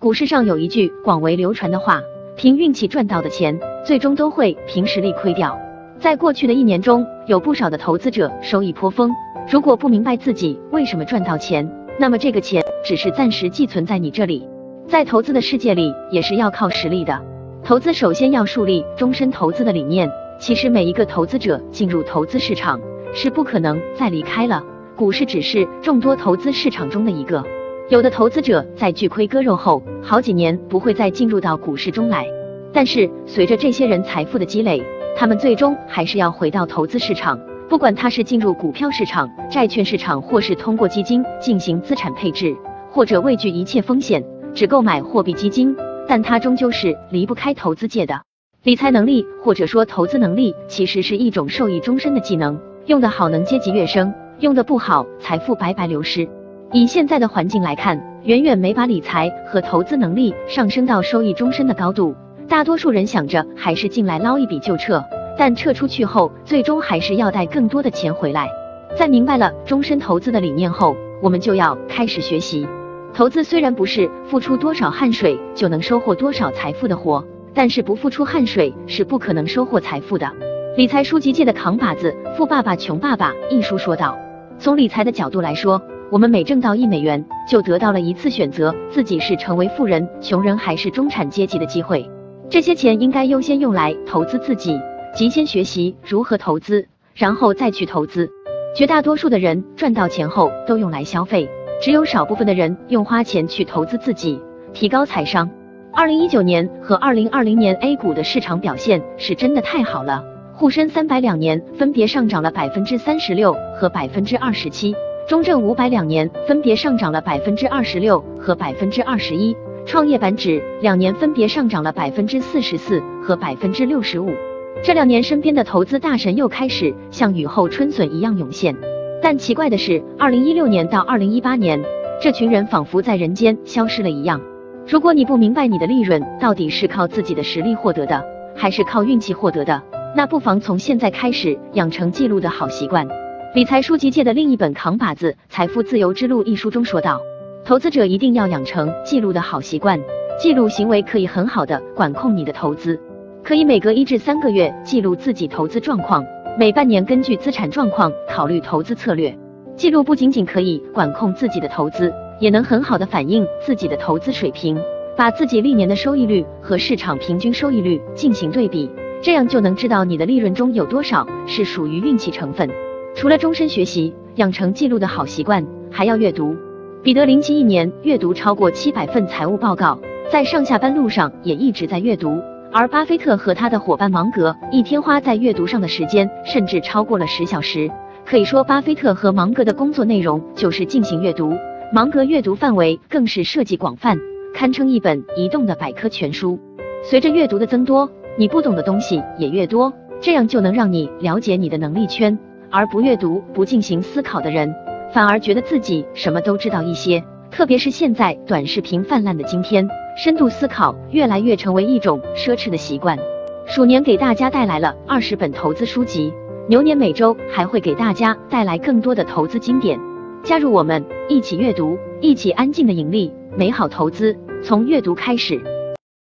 股市上有一句广为流传的话：凭运气赚到的钱，最终都会凭实力亏掉。在过去的一年中，有不少的投资者收益颇丰。如果不明白自己为什么赚到钱，那么这个钱只是暂时寄存在你这里。在投资的世界里，也是要靠实力的。投资首先要树立终身投资的理念。其实每一个投资者进入投资市场是不可能再离开了，股市只是众多投资市场中的一个。有的投资者在巨亏割肉后，好几年不会再进入到股市中来。但是随着这些人财富的积累，他们最终还是要回到投资市场。不管他是进入股票市场、债券市场，或是通过基金进行资产配置，或者畏惧一切风险只购买货币基金，但他终究是离不开投资界的。理财能力或者说投资能力，其实是一种受益终身的技能，用得好能阶级跃升，用得不好财富白白流失。以现在的环境来看，远远没把理财和投资能力上升到收益终身的高度。大多数人想着还是进来捞一笔就撤，但撤出去后，最终还是要带更多的钱回来。在明白了终身投资的理念后，我们就要开始学习。投资虽然不是付出多少汗水就能收获多少财富的活，但是不付出汗水是不可能收获财富的。理财书籍界的扛把子《富爸爸穷爸爸》一书说道：从理财的角度来说。我们每挣到一美元，就得到了一次选择自己是成为富人、穷人还是中产阶级的机会。这些钱应该优先用来投资自己，即先学习如何投资，然后再去投资。绝大多数的人赚到钱后都用来消费，只有少部分的人用花钱去投资自己，提高财商。二零一九年和二零二零年 A 股的市场表现是真的太好了，沪深三百两年分别上涨了百分之三十六和百分之二十七。中证五百两年分别上涨了百分之二十六和百分之二十一，创业板指两年分别上涨了百分之四十四和百分之六十五。这两年身边的投资大神又开始像雨后春笋一样涌现，但奇怪的是，二零一六年到二零一八年，这群人仿佛在人间消失了一样。如果你不明白你的利润到底是靠自己的实力获得的，还是靠运气获得的，那不妨从现在开始养成记录的好习惯。理财书籍界的另一本扛把子《财富自由之路》一书中说道，投资者一定要养成记录的好习惯，记录行为可以很好的管控你的投资，可以每隔一至三个月记录自己投资状况，每半年根据资产状况考虑投资策略。记录不仅仅可以管控自己的投资，也能很好的反映自己的投资水平，把自己历年的收益率和市场平均收益率进行对比，这样就能知道你的利润中有多少是属于运气成分。除了终身学习、养成记录的好习惯，还要阅读。彼得林奇一年阅读超过七百份财务报告，在上下班路上也一直在阅读。而巴菲特和他的伙伴芒格一天花在阅读上的时间甚至超过了十小时。可以说，巴菲特和芒格的工作内容就是进行阅读，芒格阅读范围更是涉及广泛，堪称一本移动的百科全书。随着阅读的增多，你不懂的东西也越多，这样就能让你了解你的能力圈。而不阅读、不进行思考的人，反而觉得自己什么都知道一些。特别是现在短视频泛滥的今天，深度思考越来越成为一种奢侈的习惯。鼠年给大家带来了二十本投资书籍，牛年每周还会给大家带来更多的投资经典。加入我们，一起阅读，一起安静的盈利。美好投资从阅读开始。